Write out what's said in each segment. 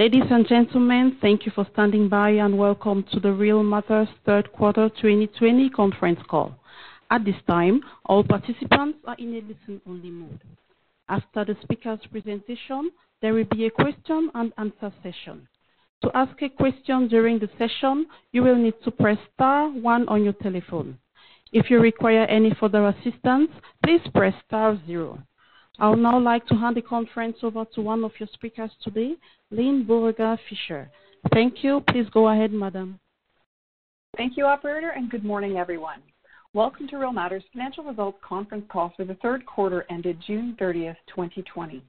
Ladies and gentlemen, thank you for standing by, and welcome to the Real Matters third quarter 2020 conference call. At this time, all participants are in a listen-only mode. After the speaker's presentation, there will be a question and answer session. To ask a question during the session, you will need to press star one on your telephone. If you require any further assistance, please press star zero. I would now like to hand the conference over to one of your speakers today, Lyne Beauregard-Fisher. Thank you. Please go ahead, madam. Thank you, operator, and good morning, everyone. Welcome to Real Matters Financial Results conference call for the third quarter ended June 30th, 2020.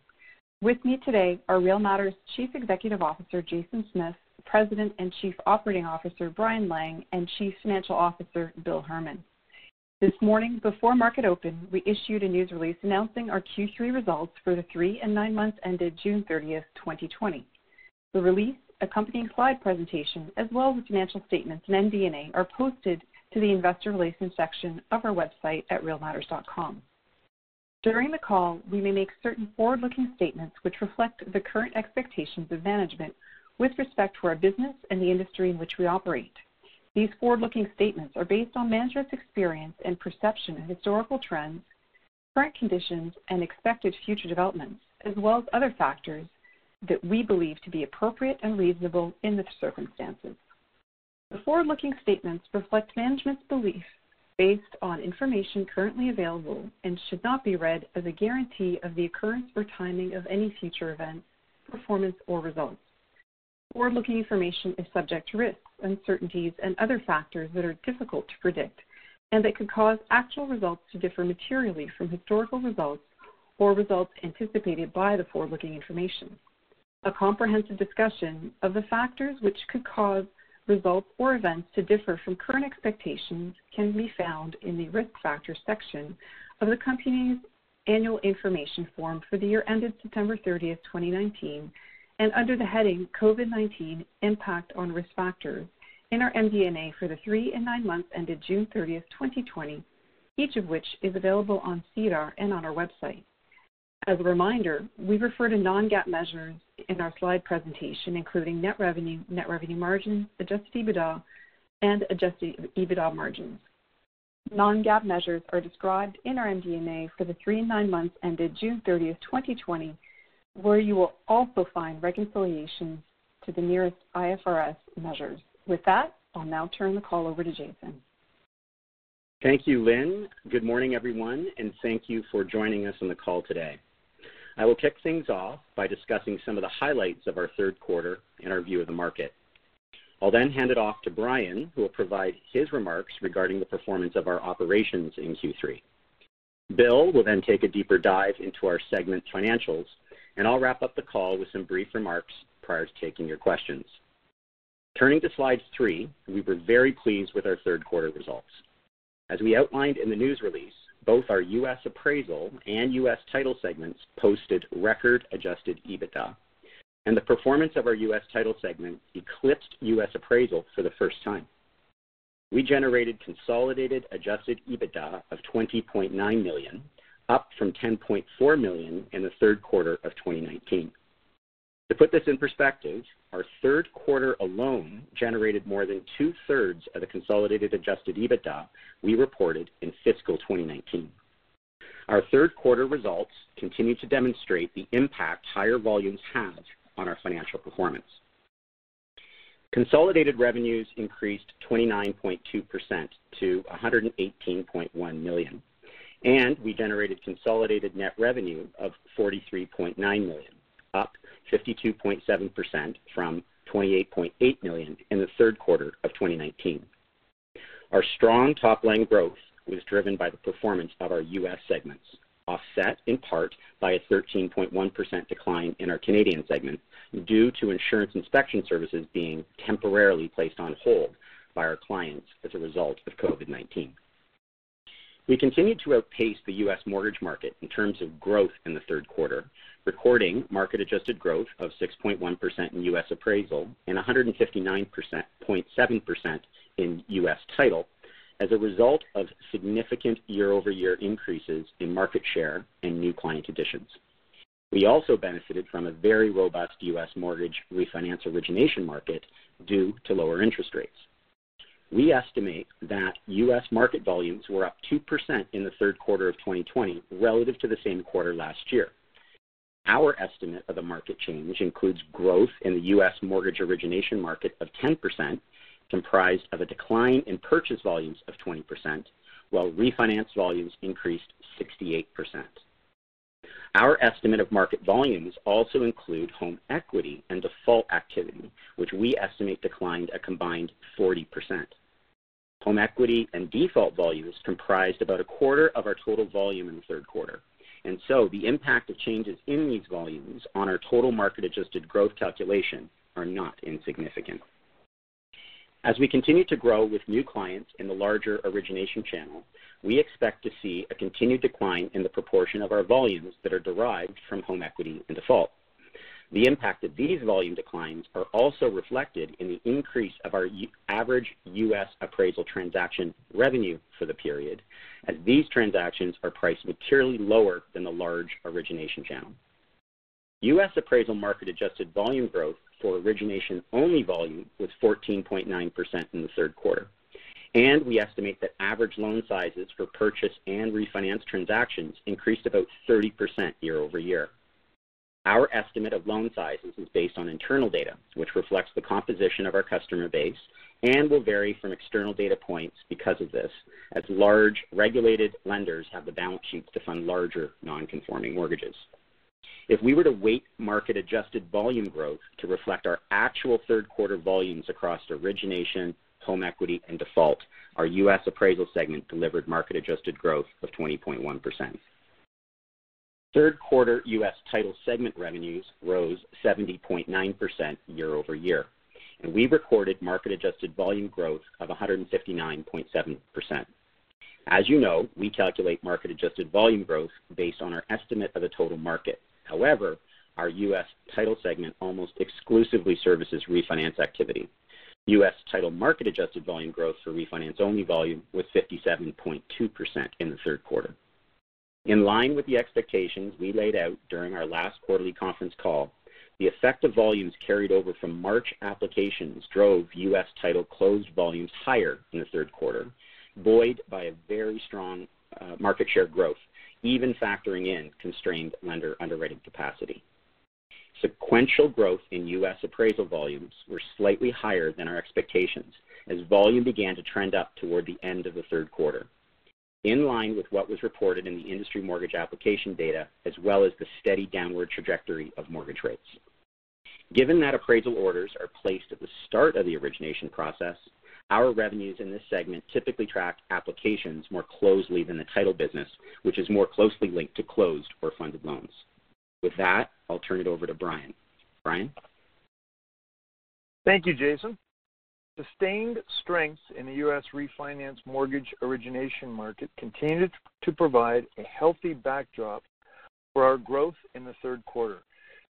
With me today are Real Matters Chief Executive Officer, Jason Smith, President and Chief Operating Officer, Brian Lang, and Chief Financial Officer, Bill Herman. This morning, before market open, we issued a news release announcing our Q3 results for the three and nine months ended June 30th, 2020. The release, accompanying slide presentation, as well as the financial statements and MD&A are posted to the investor relations section of our website at realmatters.com. During the call, we may make certain forward-looking statements which reflect the current expectations of management with respect to our business and the industry in which we operate. These forward-looking statements are based on management's experience and perception of historical trends, current conditions, and expected future developments, as well as other factors that we believe to be appropriate and reasonable in the circumstances. The forward-looking statements reflect management's belief based on information currently available and should not be read as a guarantee of the occurrence or timing of any future events, performance, or results. Forward-looking information is subject to risks, uncertainties, and other factors that are difficult to predict and that could cause actual results to differ materially from historical results or results anticipated by the forward-looking information. A comprehensive discussion of the factors which could cause results or events to differ from current expectations can be found in the Risk Factors section of the company's annual information form for the year ended September 30th, 2019, and under the heading COVID-19 Impact on Risk Factors in our MD&A for the three and nine months ended June 30th, 2020, each of which is available on SEDAR and on our website. As a reminder, we refer to non-GAAP measures in our slide presentation, including net revenue, net revenue margin, adjusted EBITDA, and adjusted EBITDA margins. Non-GAAP measures are described in our MD&A for the three and nine months ended June 30th, 2020, where you will also find reconciliations to the nearest IFRS measures. With that, I'll now turn the call over to Jason. Thank you, Lyne. Good morning, everyone, and thank you for joining us on the call today. I will kick things off by discussing some of the highlights of our third quarter and our view of the market. I'll then hand it off to Brian, who will provide his remarks regarding the performance of our operations in Q3. Bill will then take a deeper dive into our segment financials, and I'll wrap up the call with some brief remarks prior to taking your questions. Turning to slide three, we were very pleased with our third quarter results. As we outlined in the news release, both our U.S. Appraisal and U.S. Title segments posted record adjusted EBITDA, and the performance of our U.S. Title segment eclipsed U.S. Appraisal for the first time. We generated consolidated adjusted EBITDA of $20.9 million, up from 10.4 million in the third quarter of 2019. To put this in perspective, our third quarter alone generated more than two-thirds of the consolidated adjusted EBITDA we reported in fiscal 2019. Our third quarter results continue to demonstrate the impact higher volumes have on our financial performance. Consolidated revenues increased 29.2% to $118.1 million, and we generated consolidated net revenue of 43.9 million, up 52.7% from 28.8 million in the third quarter of 2019. Our strong top-line growth was driven by the performance of our U.S. segments, offset in part by a 13.1% decline in our Canadian segment due to insurance inspection services being temporarily placed on hold by our clients as a result of COVID-19. We continued to outpace the U.S. mortgage market in terms of growth in the third quarter, recording market-adjusted growth of 6.1% in U.S. appraisal and 159.7% in U.S. title as a result of significant year-over-year increases in market share and new client additions. We also benefited from a very robust U.S. mortgage refinance origination market due to lower interest rates. We estimate that U.S. market volumes were up 2% in the third quarter of 2020 relative to the same quarter last year. Our estimate of the market change includes growth in the U.S. mortgage origination market of 10%, comprised of a decline in purchase volumes of 20%, while refinance volumes increased 68%. Our estimate of market volumes also include home equity and default activity, which we estimate declined a combined 40%. Home equity and default volumes comprised about a quarter of our total volume in the third quarter, and so the impact of changes in these volumes on our total market-adjusted growth calculation are not insignificant. As we continue to grow with new clients in the larger origination channel, we expect to see a continued decline in the proportion of our volumes that are derived from home equity and default. The impact of these volume declines are also reflected in the increase of our average U.S. appraisal transaction revenue for the period, as these transactions are priced materially lower than the large origination channel. U.S. appraisal market-adjusted volume growth for origination-only volume was 14.9% in the third quarter, and we estimate that average loan sizes for purchase and refinance transactions increased about 30% year-over-year. Our estimate of loan sizes is based on internal data, which reflects the composition of our customer base and will vary from external data points because of this, as large regulated lenders have the balance sheets to fund larger non-conforming mortgages. If we were to weight market-adjusted volume growth to reflect our actual third quarter volumes across origination, home equity, and default, our U.S. appraisal segment delivered market-adjusted growth of 20.1%. Third quarter U.S. title segment revenues rose 70.9% year-over-year, and we recorded market-adjusted volume growth of 159.7%. As you know, we calculate market-adjusted volume growth based on our estimate of the total market. However, our U.S. title segment almost exclusively services refinance activity. U.S. title market-adjusted volume growth for refinance-only volume was 57.2% in the third quarter. In line with the expectations we laid out during our last quarterly conference call, the effect of volumes carried over from March applications drove U.S. title closed volumes higher in the third quarter, buoyed by a very strong uh, market share growth, even factoring in constrained lender underwriting capacity. Sequential growth in U.S. appraisal volumes were slightly higher than our expectations as volume began to trend up toward the end of the third quarter in line with what was reported in the industry mortgage application data, as well as the steady downward trajectory of mortgage rates. Given that appraisal orders are placed at the start of the origination process, our revenues in this segment typically track applications more closely than the title business, which is more closely linked to closed or funded loans. With that, I'll turn it over to Brian. Brian? Thank you, Jason. Sustained strength in the U.S. refinance mortgage origination market continued to provide a healthy backdrop for our growth in the third quarter,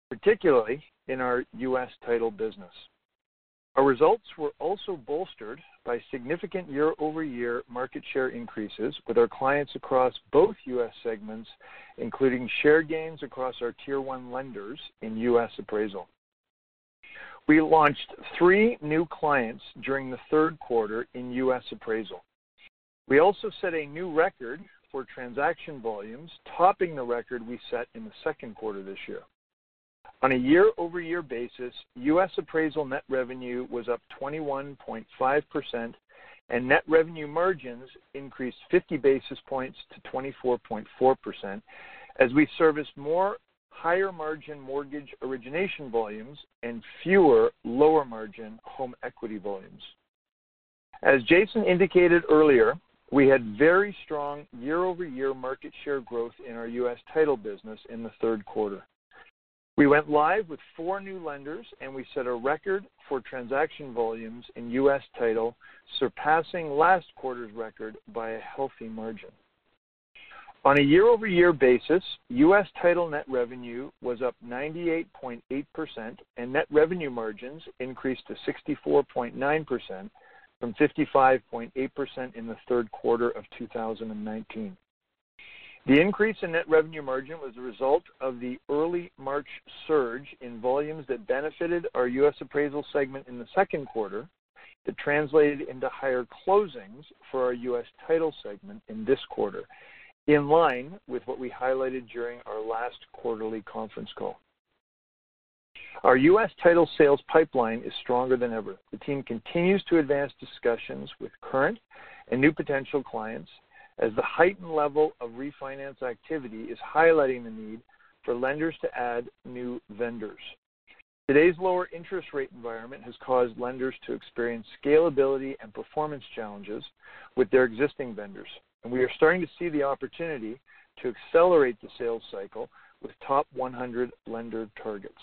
particularly in our U.S. title business. Our results were also bolstered by significant year-over-year market share increases with our clients across both U.S. segments, including share gains across our Tier 1 lenders in U.S. appraisal. We launched three new clients during the third quarter in U.S. appraisal. We also set a new record for transaction volumes, topping the record we set in the second quarter this year. On a year-over-year basis, U.S. appraisal net revenue was up 21.5%, and net revenue margins increased 50 basis points to 24.4% as we serviced more higher-margin mortgage origination volumes and fewer lower-margin home equity volumes. As Jason indicated earlier, we had very strong year-over-year market share growth in our U.S. title business in the third quarter. We went live with four new lenders, and we set a record for transaction volumes in U.S. Title, surpassing last quarter's record by a healthy margin. On a year-over-year basis, U.S. Title net revenue was up 98.8%, and net revenue margins increased to 64.9% from 55.8% in the third quarter of 2019. The increase in net revenue margin was a result of the early March surge in volumes that benefited our U.S. Appraisal segment in the second quarter that translated into higher closings for our U.S. Title segment in this quarter, in line with what we highlighted during our last quarterly conference call. Our U.S. Title sales pipeline is stronger than ever. The team continues to advance discussions with current and new potential clients as the heightened level of refinance activity is highlighting the need for lenders to add new vendors. Today's lower interest rate environment has caused lenders to experience scalability and performance challenges with their existing vendors, and we are starting to see the opportunity to accelerate the sales cycle with top 100 lender targets.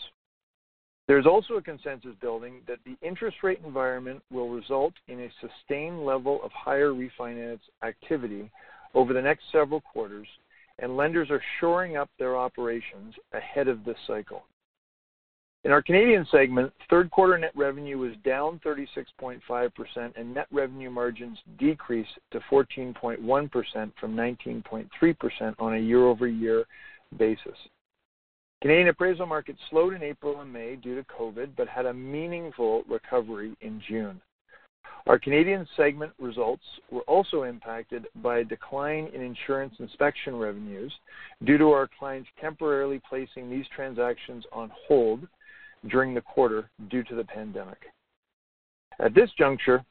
There's also a consensus building that the interest rate environment will result in a sustained level of higher refinance activity over the next several quarters, and lenders are shoring up their operations ahead of this cycle. In our Canadian segment, third quarter net revenue was down 36.5%, and net revenue margins decreased to 14.1% from 19.3% on a year-over-year basis. Canadian appraisal markets slowed in April and May due to COVID, but had a meaningful recovery in June. Our Canadian segment results were also impacted by a decline in insurance inspection revenues due to our clients temporarily placing these transactions on hold during the quarter due to the pandemic. At this juncture,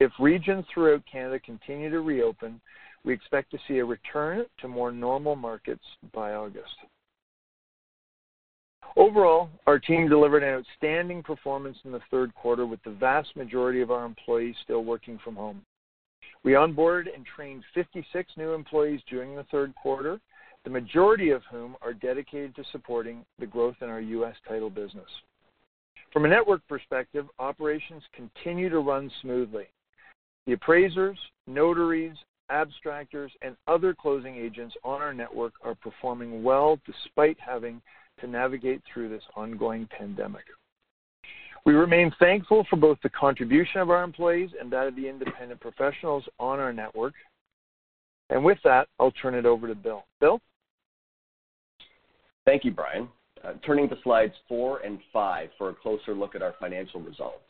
if regions throughout Canada continue to reopen, we expect to see a return to more normal markets by August. Overall, our team delivered an outstanding performance in the third quarter with the vast majority of our employees still working from home. We onboarded and trained 56 new employees during the third quarter, the majority of whom are dedicated to supporting the growth in our U.S. Title business. From a network perspective, operations continue to run smoothly. The appraisers, notaries, abstractors, and other closing agents on our network are performing well despite having to navigate through this ongoing pandemic. We remain thankful for both the contribution of our employees and that of the independent professionals on our network. And With that, I'll turn it over to Bill. Bill? Thank you, Brian. Uh, turning to slides four and five for a closer look at our financial results.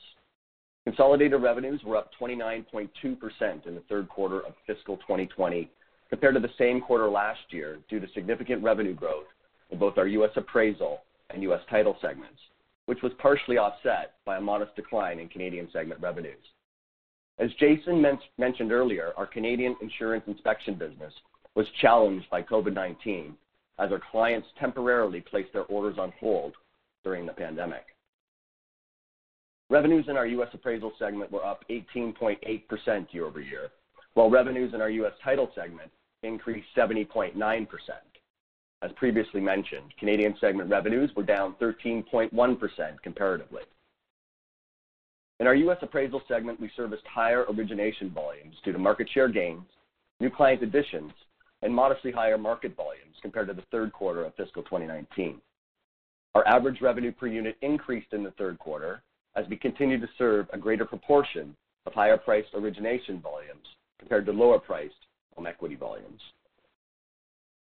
Consolidated revenues were up 29.2% in the third quarter of fiscal 2020 compared to the same quarter last year due to significant revenue growth in both our U.S. Appraisal and U.S. Title segments, which was partially offset by a modest decline in Canadian segment revenues. As Jason mentioned earlier, our Canadian insurance inspection business was challenged by COVID-19 as our clients temporarily placed their orders on hold during the pandemic. Revenues in our U.S. Appraisal segment were up 18.8% year-over-year, while revenues in our U.S. Title segment increased 70.9%. As previously mentioned, Canadian segment revenues were down 13.1% comparatively. In our U.S. Appraisal segment, we serviced higher origination volumes due to market share gains, new client additions, and modestly higher market volumes compared to the third quarter of fiscal 2019. Our average revenue per unit increased in the third quarter as we continued to serve a greater proportion of higher-priced origination volumes compared to lower-priced home equity volumes.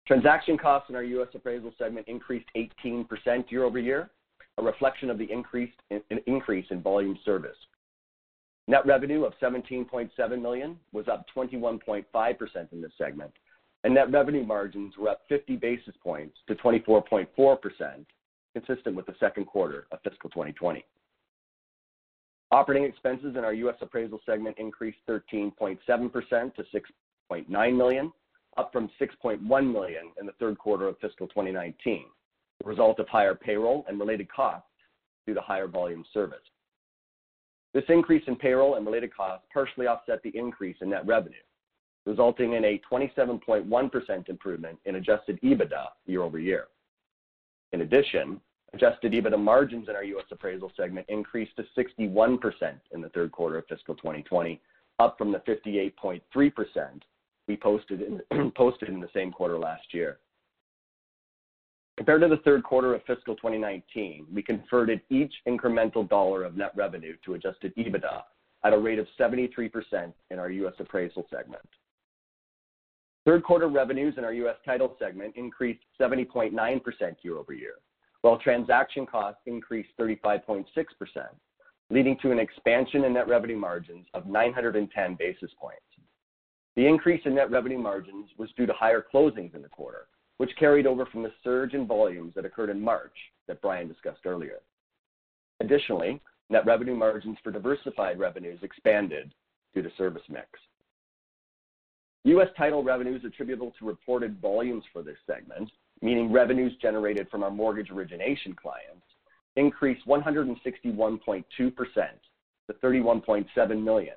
Transaction costs in our U.S. Appraisal segment increased 18% year-over-year, a reflection of the increase in volume service. Net revenue of 17.7 million was up 21.5% in this segment, and net revenue margins were up 50 basis points to 24.4%, consistent with the second quarter of fiscal 2020. Operating expenses in our U.S. Appraisal segment increased 13.7% to 6.9 million, up from 6.1 million in the third quarter of fiscal 2019, the result of higher payroll and related costs due to higher volume service. This increase in payroll and related costs partially offset the increase in net revenue, resulting in a 27.1% improvement in adjusted EBITDA year-over-year. In addition, Adjusted EBITDA margins in our U.S. Appraisal segment increased to 61% in the third quarter of fiscal 2020, up from the 58.3% we posted in the same quarter last year. Compared to the third quarter of fiscal 2019, we converted each incremental dollar of net revenue to adjusted EBITDA at a rate of 73% in our U.S. Appraisal segment. Third quarter revenues in our U.S. Title segment increased 70.9% year-over-year, while transaction costs increased 35.6%, leading to an expansion in net revenue margins of 910 basis points. The increase in net revenue margins was due to higher closings in the quarter, which carried over from the surge in volumes that occurred in March that Brian discussed earlier. Additionally, net revenue margins for diversified revenues expanded due to service mix. U.S. Title revenues attributable to reported volumes for this segment, meaning revenues generated from our mortgage origination clients, increased 161.2% to 31.7 million,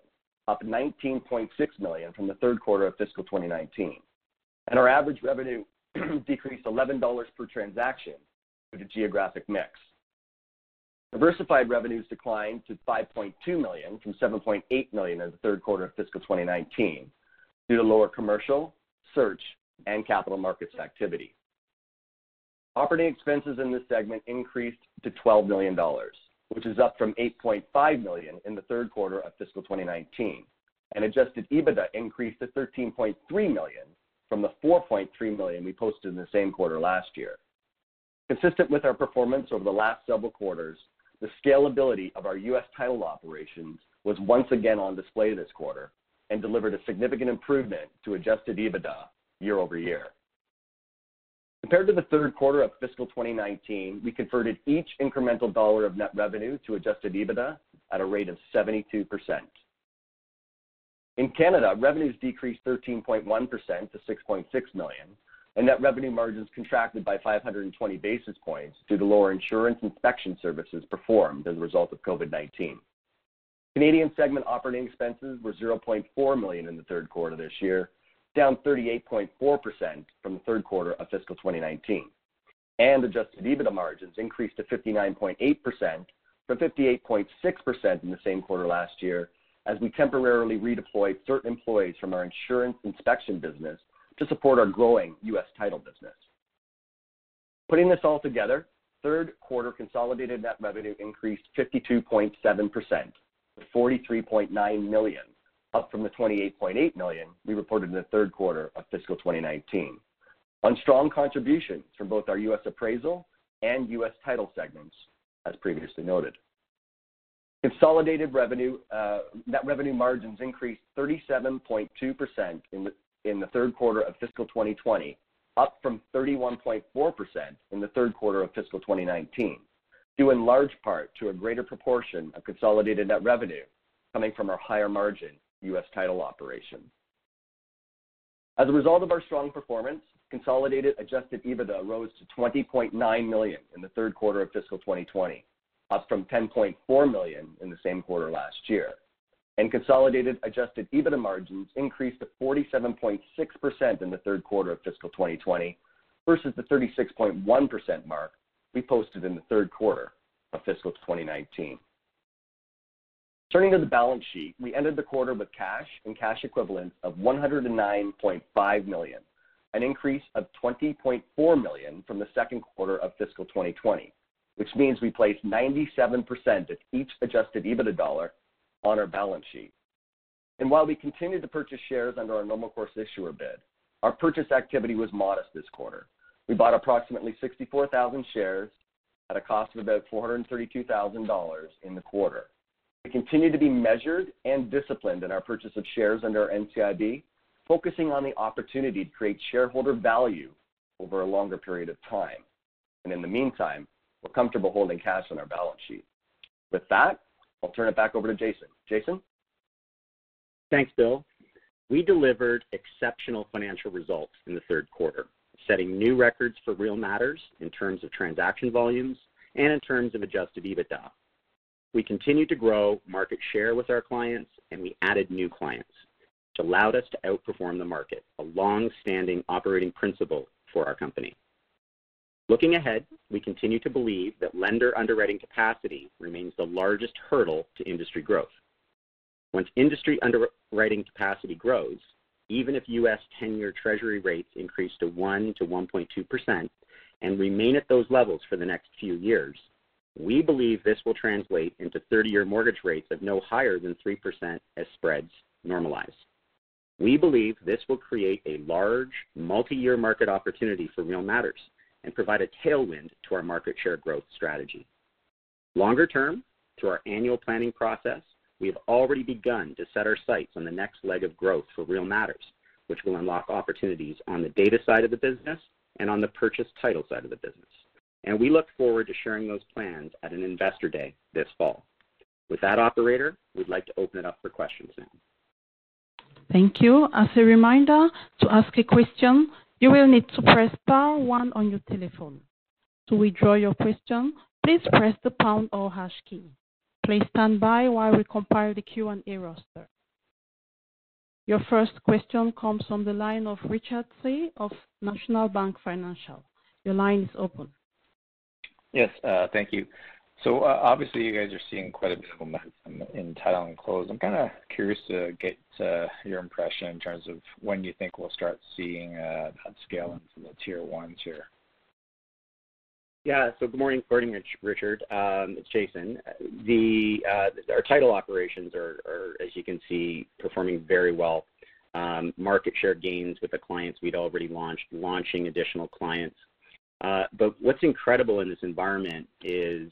up 19.6 million from the third quarter of fiscal 2019. and Our average revenue decreased $11 per transaction due to geographic mix. Diversified revenues declined to 5.2 million from 7.8 million in the third quarter of fiscal 2019 due to lower commercial, search, and capital markets activity. Operating expenses in this segment increased to $12 million, which is up from 8.5 million in the third quarter of fiscal 2019, and adjusted EBITDA increased to 13.3 million from the 4.3 million we posted in the same quarter last year. Consistent with our performance over the last several quarters, the scalability of our U.S. Title operations was once again on display this quarter and delivered a significant improvement to adjusted EBITDA year-over-year. Compared to the third quarter of fiscal 2019, we converted each incremental dollar of net revenue to adjusted EBITDA at a rate of 72%. In Canada, revenues decreased 13.1% to 6.6 million, and net revenue margins contracted by 520 basis points due to lower insurance inspection services performed as a result of COVID-19. Canadian segment operating expenses were 0.4 million in the third quarter this year, down 38.4% from the third quarter of fiscal 2019. And Adjusted EBITDA margins increased to 59.8% from 58.6% in the same quarter last year, as we temporarily redeployed certain employees from our insurance inspection business to support our growing U.S. Title business. Putting this all together, third quarter consolidated net revenue increased 52.7% to 43.9 million, up from the 28.8 million we reported in the third quarter of fiscal 2019, on strong contributions from both our U.S. Appraisal and U.S. Title segments, as previously noted. Consolidated revenue, uh, net revenue margins increased 37.2% in the third quarter of fiscal 2020, up from 31.4% in the third quarter of fiscal 2019, due in large part to a greater proportion of consolidated net revenue coming from our higher margin U.S. Title operation. As a result of our strong performance, consolidated adjusted EBITDA rose to 20.9 million in the third quarter of fiscal 2020, up from 10.4 million in the same quarter last year. And consolidated adjusted EBITDA margins increased to 47.6% in the third quarter of fiscal 2020 versus the 36.1% mark we posted in the third quarter of fiscal 2019. Turning to the balance sheet, we ended the quarter with cash and cash equivalents of 109.5 million, an increase of 20.4 million from the second quarter of fiscal 2020, which means we placed 97% of each adjusted EBITDA dollar on our balance sheet. And While we continued to purchase shares under our normal course issuer bid, our purchase activity was modest this quarter. We bought approximately 64,000 shares at a cost of about 432,000 dollars in the quarter. We continue to be measured and disciplined in our purchase of shares under our NCIB, focusing on the opportunity to create shareholder value over a longer period of time. And In the meantime, we're comfortable holding cash on our balance sheet. With that, I'll turn it back over to Jason. Jason? Thanks, Bill. We delivered exceptional financial results in the third quarter, setting new records for Real Matters in terms of transaction volumes and in terms of adjusted EBITDA. We continued to grow market share with our clients, and we added new clients, which allowed us to outperform the market, a long-standing operating principle for our company. Looking ahead, we continue to believe that lender underwriting capacity remains the largest hurdle to industry growth. Once industry underwriting capacity grows, even if U.S. 10-year Treasury rates increase to 1 to 1.2% and remain at those levels for the next few years, we believe this will translate into 30-year mortgage rates of no higher than 3% as spreads normalize. We believe this will create a large, multi-year market opportunity for Real Matters and provide a tailwind to our market share growth strategy. Longer term, through our annual planning process, we have already begun to set our sights on the next leg of growth for Real Matters, which will unlock opportunities on the data side of the business and on the purchase title side of the business. And we look forward to sharing those plans at an investor day this fall. With that, operator, we'd like to open it up for questions now. Thank you. As a reminder, to ask a question, you will need to press star one on your telephone. To withdraw your question, please press the pound or hash key. Please stand by while we compile the Q&A roster. Your first question comes from the line of Richard Tse of National Bank Financial. Your line is open. Yes, uh, thank you. So uh, obviously, you guys are seeing quite a bit of momentum in title and close. I'm kind of curious to get uh, your impression in terms of when you think we'll start seeing that scale into the tier ones here. Yeah. So good morning, morning, Richard. Um, it's Jason. The uh, our title operations are, are, as you can see, performing very well. Um, market share gains with the clients we'd already launched, launching additional clients. Uh, but what's incredible in this environment is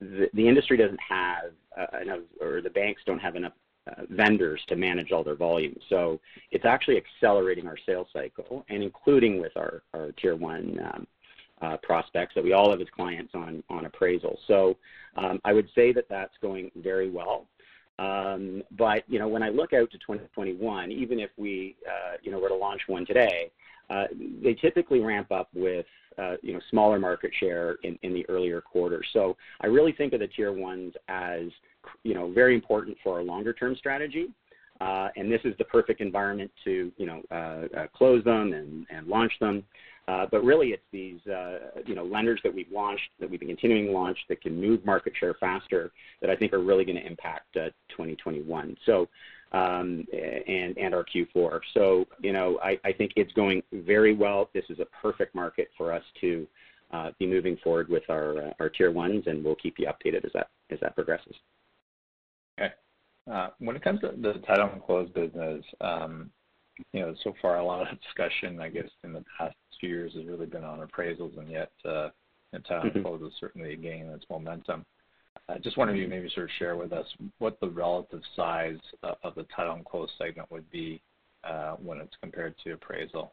the, the industry doesn't have uh, enough, or the banks don't have enough uh, vendors to manage all their volume. So it's actually accelerating our sales cycle, and including with our, our tier one um, uh, prospects that we all have as clients on on appraisal. So um, I would say that that's going very well. Um, but you know, when I look out to 2021, even if we uh, you know were to launch one today, uh, they typically ramp up with uh, you know smaller market share in, in the earlier quarters. So I really think of the tier ones as you know very important for our longer term strategy. Uh, and this is the perfect environment to you know uh, uh, close them and, and launch them. Uh, but really, it's these uh, you know lenders that we've launched, that we've been continuing to launch, that can move market share faster, that I think are really going to impact uh, 2021. So um, and and our Q4. So you know, I, I think it's going very well. This is a perfect market for us to be moving forward with our our tier ones, and we'll keep you updated as that as that progresses. Okay. When it comes to the title and close business, um, you know, so far a lot of discussion, I guess, in the past few years has really been on appraisals, and yet uh, title and mm-hmm. close is certainly gaining its momentum. I just wonder if you maybe sort of share with us what the relative size uh, of the title and close segment would be uh, when it's compared to appraisal.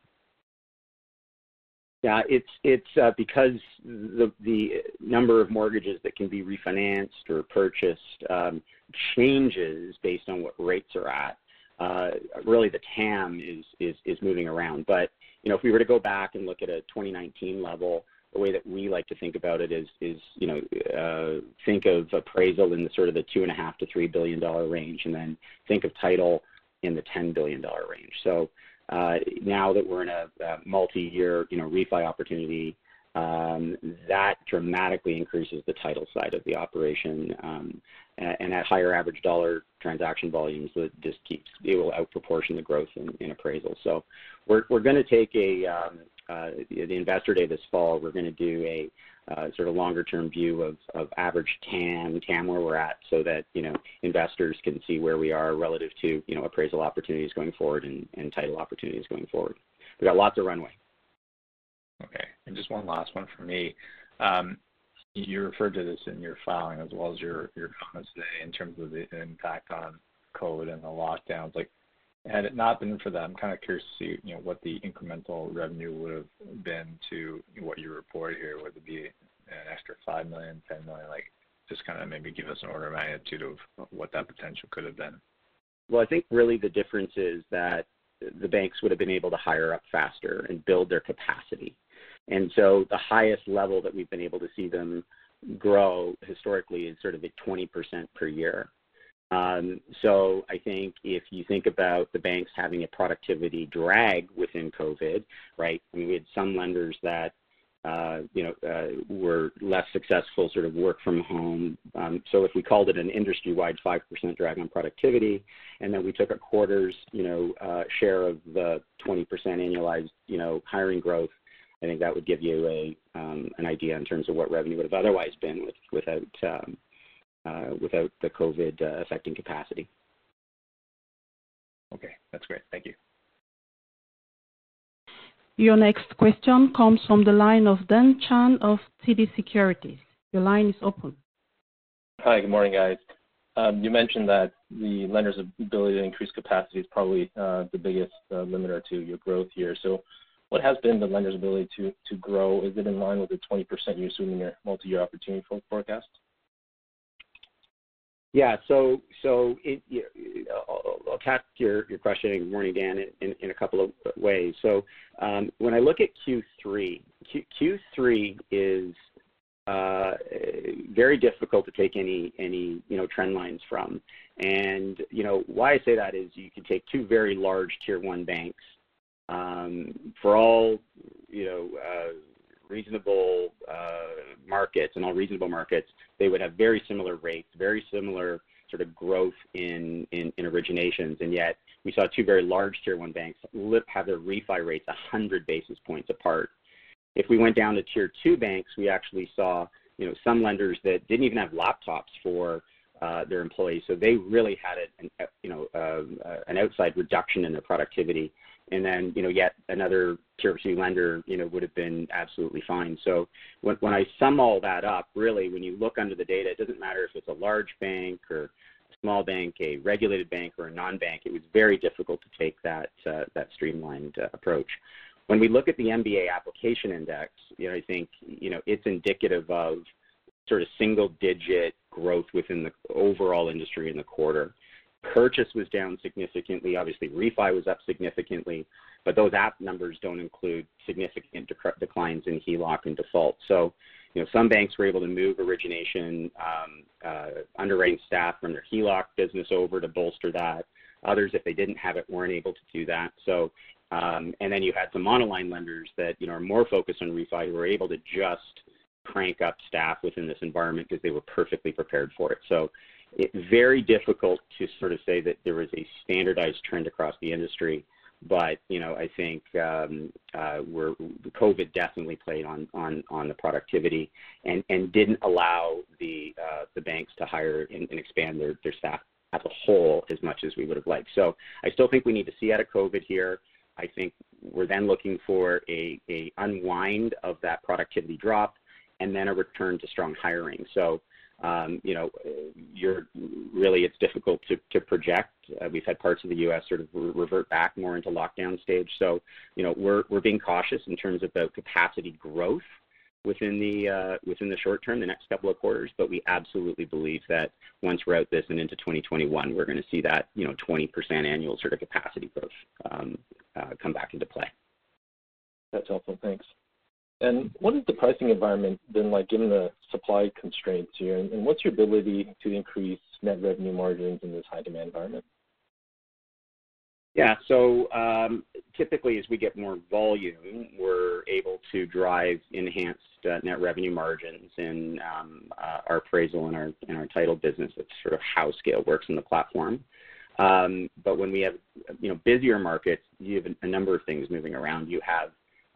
Yeah, it's it's uh, because the the number of mortgages that can be refinanced or purchased um, changes based on what rates are at. Uh, really, the TAM is is is moving around. But you know, if we were to go back and look at a 2019 level, the way that we like to think about it is, is you know, uh, think of appraisal in the sort of the two and a half to three billion dollar range, and then think of title in the ten billion dollar range. So uh, now that we're in a, a multi-year, you know, refi opportunity, um, that dramatically increases the title side of the operation. Um, and, and at higher average dollar transaction volumes, it just keeps it will outproportion the growth in, in appraisal. So we're we're going to take a um, uh, the investor day this fall, we're going to do a uh, sort of longer term view of, of average TAM, TAM where we're at, so that you know investors can see where we are relative to you know appraisal opportunities going forward and, and title opportunities going forward. We've got lots of runway. Okay, and just one last one for me. Um, you referred to this in your filing as well as your your comments today in terms of the impact on COVID and the lockdowns. Like had it not been for that, I'm kind of curious to see, you know, what the incremental revenue would have been to what you report here. Would it be an extra $5 million, $10 million? Like, just kind of maybe give us an order of magnitude of what that potential could have been. Well, I think really the difference is that the banks would have been able to hire up faster and build their capacity. And so the highest level that we've been able to see them grow historically is sort of at 20% per year. Um, so I think if you think about the banks having a productivity drag within COVID, right? I mean, we had some lenders that uh, you know, uh, were less successful sort of work from home. Um, so if we called it an industry-wide 5% drag on productivity, and then we took a quarter's, you know, uh, share of the 20% annualized, you know, hiring growth, I think that would give you a um, an idea in terms of what revenue would have otherwise been with, without um, uh, without the COVID uh, affecting capacity. Okay, that's great. Thank you. Your next question comes from the line of Dan Chan of TD Securities. Your line is open. Hi, good morning, guys. Um, you mentioned that the lender's ability to increase capacity is probably uh, the biggest uh, limiter to your growth here. So, what has been the lender's ability to to grow? Is it in line with the 20% you assume in your multi-year opportunity forecast? Yeah. So so I'll, attack your, your question, good morning, Dan, in, a couple of ways. So um, when I look at Q3, Q, Q3 is uh, very difficult to take any any you know trend lines from. And you know why I say that is you can take two very large tier one banks um, for all you know uh, reasonable uh, markets and all reasonable markets, they would have very similar rates, very similar sort of growth in, in, in originations, and yet we saw two very large tier one banks lip have their refi rates 100 basis points apart. If we went down to tier two banks, we actually saw you know some lenders that didn't even have laptops for uh, their employees, so they really had an, you know uh, uh, an outside reduction in their productivity and then you know yet another tier two lender you know would have been absolutely fine. So when, when I sum all that up, really when you look under the data, it doesn't matter if it's a large bank or a small bank, a regulated bank or a non-bank. It was very difficult to take that uh, that streamlined uh, approach. When we look at the MBA application index, you know I think you know it's indicative of sort of single digit growth within the overall industry in the quarter. Purchase was down significantly. Obviously, refi was up significantly, but those app numbers don't include significant declines in HELOC and default. So, you know, some banks were able to move origination um, uh, underwriting staff from their HELOC business over to bolster that. Others, if they didn't have it, weren't able to do that. So, um, and then you had some monoline lenders that you know are more focused on refi who were able to just crank up staff within this environment because they were perfectly prepared for it. So it's very difficult to sort of say that there was a standardized trend across the industry. But you know, I think um, uh, we're, COVID definitely played on, on, on the productivity and, and didn't allow the uh, the banks to hire and, and expand their, their staff as a whole as much as we would have liked. So I still think we need to see out of COVID here. I think we're then looking for a, a unwind of that productivity drop and then a return to strong hiring. So um, you know, you're really it's difficult to, to project. Uh, we've had parts of the U.S. sort of revert back more into lockdown stage. So, you know, we're we're being cautious in terms of the capacity growth within the uh, within the short term, the next couple of quarters. But we absolutely believe that once we're out this and into 2021, we're going to see that you know 20% annual sort of capacity growth um, uh, come back into play. That's helpful. Thanks. And what is the pricing environment been like given the supply constraints here? And what's your ability to increase net revenue margins in this high demand environment? Yeah. So um, typically, as we get more volume, we're able to drive enhanced uh, net revenue margins in um, uh, our appraisal and our title business. That's sort of how scale works in the platform. Um, but when we have you know busier markets, you have a number of things moving around. You have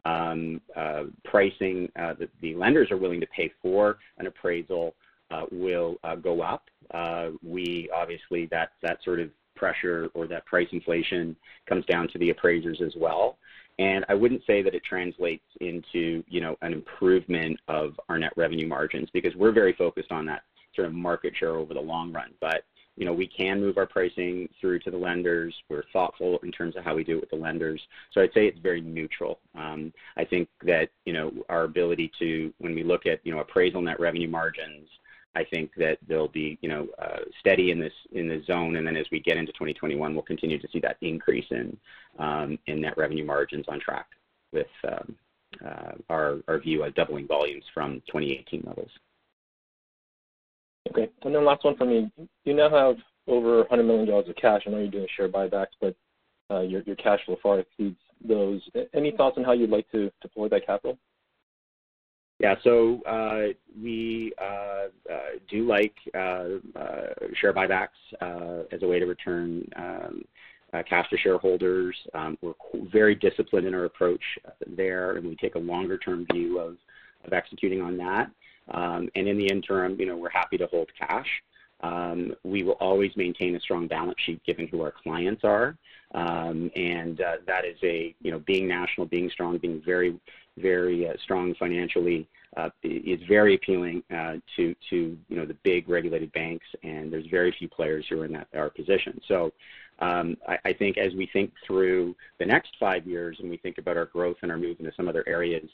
um, uh, pricing uh, that the lenders are willing to pay for an appraisal uh, will uh, go up. Uh, we obviously that that sort of pressure or that price inflation comes down to the appraisers as well. And I wouldn't say that it translates into you know an improvement of our net revenue margins because we're very focused on that sort of market share over the long run. But you know, we can move our pricing through to the lenders. We're thoughtful in terms of how we do it with the lenders. So I'd say it's very neutral. Um, I think that, you know, our ability to, when we look at, you know, appraisal net revenue margins, I think that they'll be, you know, uh, steady in this in the zone, and then as we get into 2021, we'll continue to see that increase in um, in net revenue margins on track with um, uh, our our view of doubling volumes from 2018 levels. Okay. And then last one for me. You now have over $100 million of cash. I know you're doing share buybacks, but uh, your, cash flow far exceeds those. Any thoughts on how you'd like to deploy that capital? Yeah. So uh, we uh, do like share buybacks as a way to return um, cash to shareholders. Um, we're very disciplined in our approach there, and we take a longer-term view of executing on that. Um, and in the interim, you know, we're happy to hold cash. Um, we will always maintain a strong balance sheet given who our clients are. Um, and uh, that is a, you know, being national, being strong, being very, very uh, strong financially uh, is very appealing uh, to, to, you know, the big regulated banks. And there's very few players who are in that our position. So um, I, I, think as we think through the next five years and we think about our growth and our move into some other areas,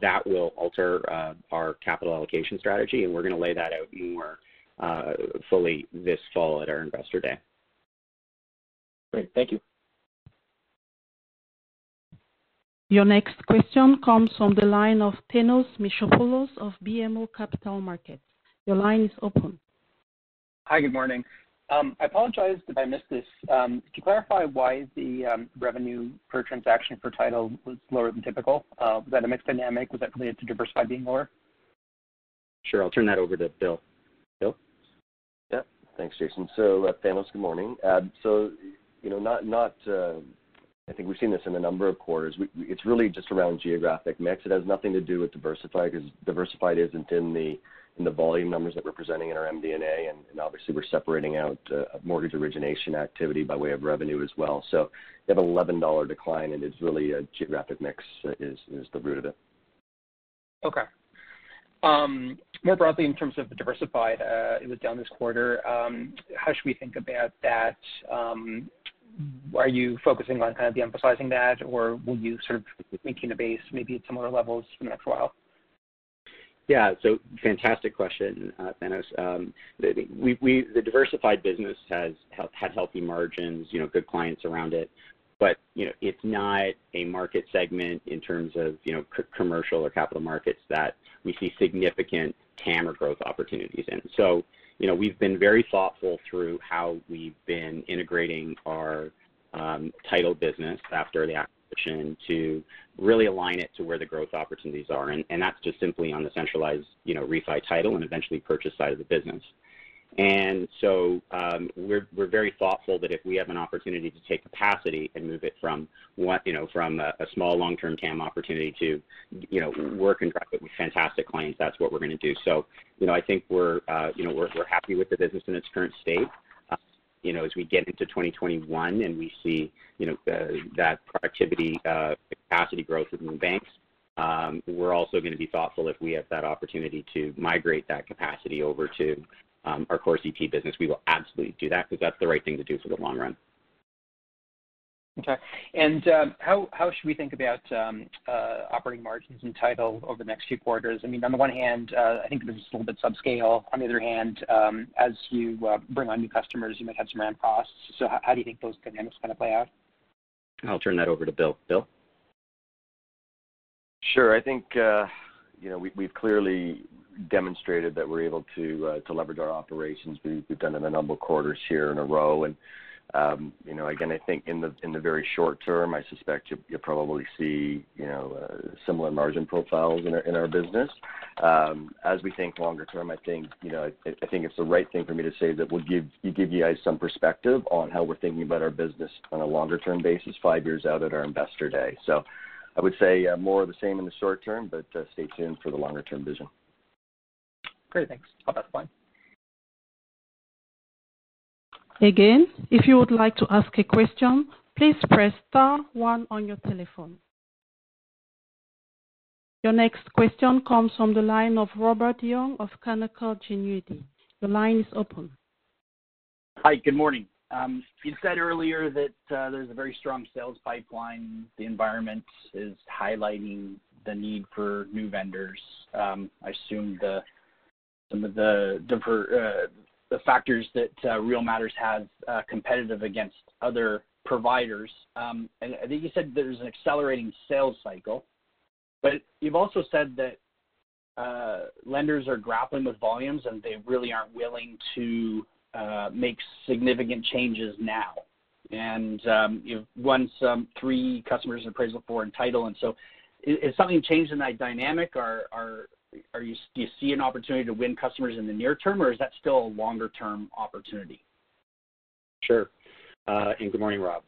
that will alter uh, our capital allocation strategy. And we're going to lay that out more uh, fully this fall at our Investor Day. Great. Thank you. Your next question comes from the line of Thanos Moschopoulos of BMO Capital Markets. Your line is open. Hi, good morning. Um, I apologize if I missed this. Um, could you clarify why the um, revenue per transaction for title was lower than typical? Uh, was that a mix dynamic? Was that related to diversified being lower? Sure. I'll turn that over to Bill. Bill? Yeah. Thanks, Jason. So, uh, Thanos, good morning. Uh, so, you know, not, not, uh, I think we've seen this in a number of quarters. We, it's really just around geographic mix. It has nothing to do with diversified because diversified isn't in the in the volume numbers that we're presenting in our MD&A, and, obviously we're separating out uh, mortgage origination activity by way of revenue as well. So you have an $11 decline, and it's really a geographic mix uh, is is the root of it. Okay. Um, more broadly, in terms of the diversified, uh, it was down this quarter. Um, how should we think about that? Um, are you focusing on kind of de-emphasizing that, or will you sort of maintain a base maybe at similar levels for the next while? Yeah, so fantastic question, uh, Thanos. Um, we, we, the diversified business has had healthy margins, you know, good clients around it, but you know, it's not a market segment in terms of you know commercial or capital markets that we see significant TAM or growth opportunities in. So, you know, we've been very thoughtful through how we've been integrating our um, title business after the acquisition to really align it to where the growth opportunities are. And, and that's just simply on the centralized, you know, refi title and eventually purchase side of the business. And so um, we're, we're very thoughtful that if we have an opportunity to take capacity and move it from what you know from a, a small long-term TAM opportunity to you know work and drive it with fantastic clients, that's what we're going to do. So you know I think we're uh, you know we're, we're happy with the business in its current state. You know as we get into 2021 and we see you know uh, that productivity uh, capacity growth within the banks, um, we're also going to be thoughtful if we have that opportunity to migrate that capacity over to um, our core CP business, we will absolutely do that because that's the right thing to do for the long run. Okay. And um, how how should we think about um, uh, operating margins in title over the next few quarters? I mean, on the one hand, uh, I think the business is a little bit subscale. On the other hand, um, as you uh, bring on new customers, you might have some ramp costs. So how, how do you think those dynamics kind of play out? I'll turn that over to Bill. Bill? Sure. I think, uh, you know, we, we've clearly demonstrated that we're able to uh, to leverage our operations. We, we've done it a number of quarters here in a row, and um, you know, again, I think in the in the very short term, I suspect you, you'll probably see you know uh, similar margin profiles in our in our business. Um, as we think longer term, I think you know I, I think it's the right thing for me to say that we'll give you give you guys some perspective on how we're thinking about our business on a longer term basis, five years out at our investor day. So. I would say uh, more of the same in the short term, but uh, stay tuned for the longer term vision. Great. Thanks. I'll pass the line. Again, if you would like to ask a question, please press star one on your telephone. Your next question comes from the line of Robert Young of Canaccord Genuity. The line is open. Hi, good morning. Um, you said earlier that uh, there's a very strong sales pipeline. The environment is highlighting the need for new vendors. Um, I assume some of the uh, the factors that uh, Real Matters has uh, competitive against other providers. Um, and I think you said there's an accelerating sales cycle, but you've also said that uh, lenders are grappling with volumes and they really aren't willing to uh, make significant changes now. And um, you've won some three customers in appraisal for and title, and so is something changed in that dynamic? Or do you see an opportunity to win customers in the near term, or is that still a longer-term opportunity? Sure. Uh, and Good morning, Rob.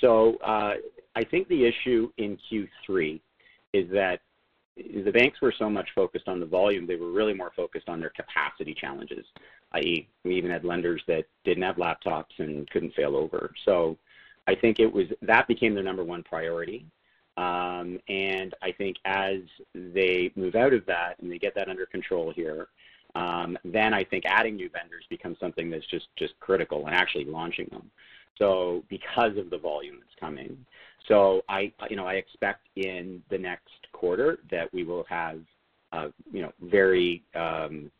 So, I think the issue in Q3 is that the banks were so much focused on the volume, they were really more focused on their capacity challenges, i.e., we even had lenders that didn't have laptops and couldn't fail over. So I think it was that became their number one priority. Um, I think as they move out of that and they get that under control here, um, then I think adding new vendors becomes something that's just just critical and actually launching them So because of the volume that's coming. So I you know I expect in the next quarter that we will have you know very um,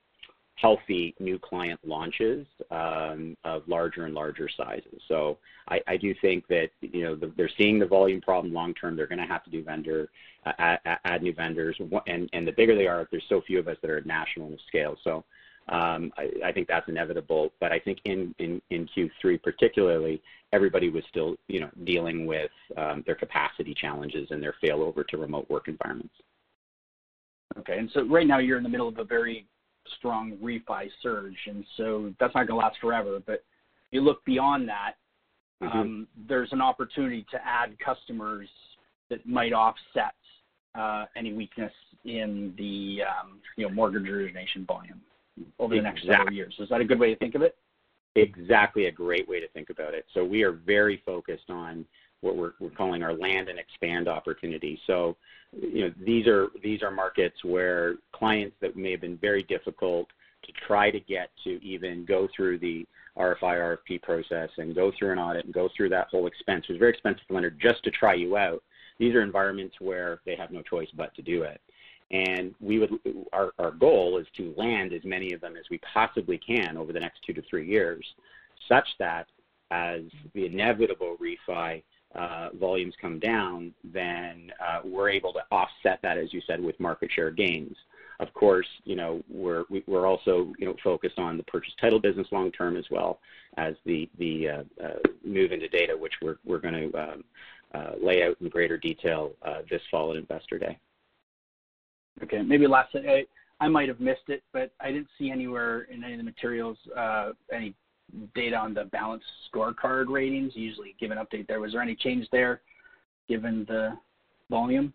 healthy new client launches um, of larger and larger sizes. So I do think that you know they're seeing the volume problem long term. They're going to have to do vendor, uh, add new vendors. And and the bigger they are, there's so few of us that are at national scale. So, um, I think that's inevitable. But I think in in in Q3 particularly, everybody was still you know dealing with um, their capacity challenges and their failover to remote work environments. Okay. And so right now you're in the middle of a very strong refi surge, and so that's not going to last forever. But if you look beyond that. Mm-hmm. Um, there's an opportunity to add customers that might offset uh, any weakness in the um, you know mortgage origination volume over the next several years. Is that a good way to think of it? Exactly a great way to think about it. So we are very focused on what we're calling our land and expand opportunity. So, you know, these are these are markets where clients that may have been very difficult to try to get to even go through the RFI, RFP process and go through an audit and go through that whole expense. It was very expensive for lender just to try you out. These are environments where they have no choice but to do it. And we would our, our goal is to land as many of them as we possibly can over the next two to three years, such that as the inevitable refi Uh, volumes come down, then uh, we're able to offset that, as you said, with market share gains. Of course, you know, we're also you know, focused on the purchase title business long term as well as the uh, move into data, which we're going to um, lay out in greater detail this fall at Investor Day. Okay. Maybe last. I might have missed it, but I didn't see anywhere in any of the materials any data on the balanced scorecard ratings. You usually give an update there. Was there any change there given the volume?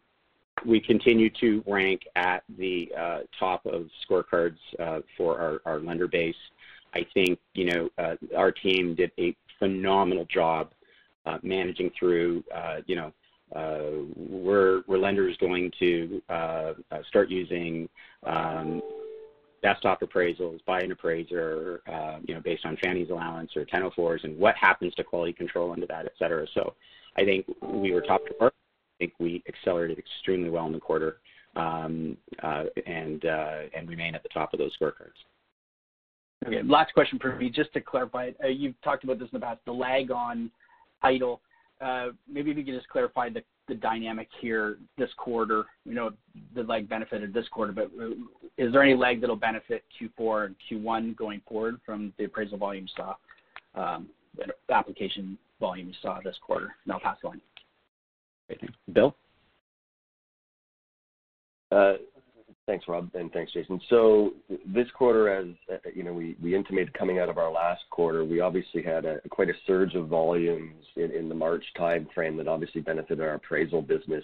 We continue to rank at the uh, top of scorecards uh, for our our lender base. I think you know, uh, our team did a phenomenal job uh, managing through. You know, where lenders going to start using um, desktop appraisals by an appraiser uh, you know, based on Fannie's allowance or 1004s, and what happens to quality control under that, et cetera. So I think we were top to market. I think we accelerated extremely well in the quarter, um, uh, and uh, and remain at the top of those scorecards. Okay. Last question for me, just to clarify. You've talked about this in the past, the lag on title. Maybe if you could just clarify the dynamic here this quarter. We know the lag benefited this quarter, but is there any lag that'll benefit Q4 and Q1 going forward from the appraisal volume you saw, um, the application volume you saw this quarter? I'll pass the line. Great. Bill? Uh, Thanks, Rob, and thanks, Jason. So this quarter, as you know, we we intimated coming out of our last quarter, we obviously had a, quite a surge of volumes in the March timeframe that obviously benefited our appraisal business,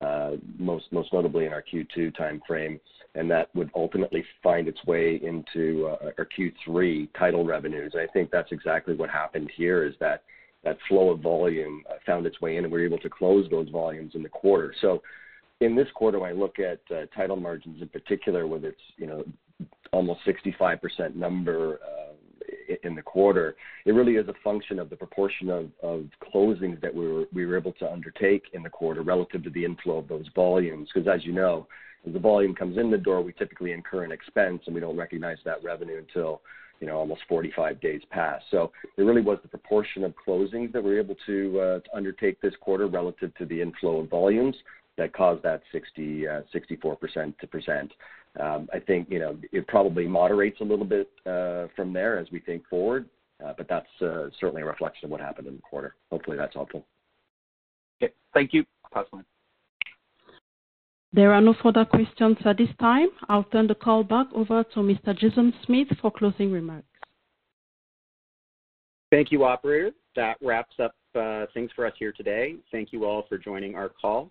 uh, most most notably in our Q2 timeframe. And that would ultimately find its way into our Q3 title revenues. I think that's exactly what happened here, is that flow of volume found its way in, and we were able to close those volumes in the quarter. In this quarter, when I look at uh, title margins in particular, with its you know almost 65% number uh, in the quarter, it really is a function of the proportion of of closings that we were we were able to undertake in the quarter relative to the inflow of those volumes. Because as you know, as the volume comes in the door, we typically incur an expense, and we don't recognize that revenue until you know almost 45 days pass. So it really was the proportion of closings that we were able to, uh, to undertake this quarter relative to the inflow of volumes that caused that 64%. To percent. Um, I think you know, it probably moderates a little bit from there as we think forward. But that's certainly a reflection of what happened in the quarter. Hopefully, that's helpful. Okay. Thank you. Pass the line. There are no further questions at this time. I'll turn the call back over to Mr. Jason Smith for closing remarks. Thank you, operator. That wraps up uh, things for us here today. Thank you all for joining our call.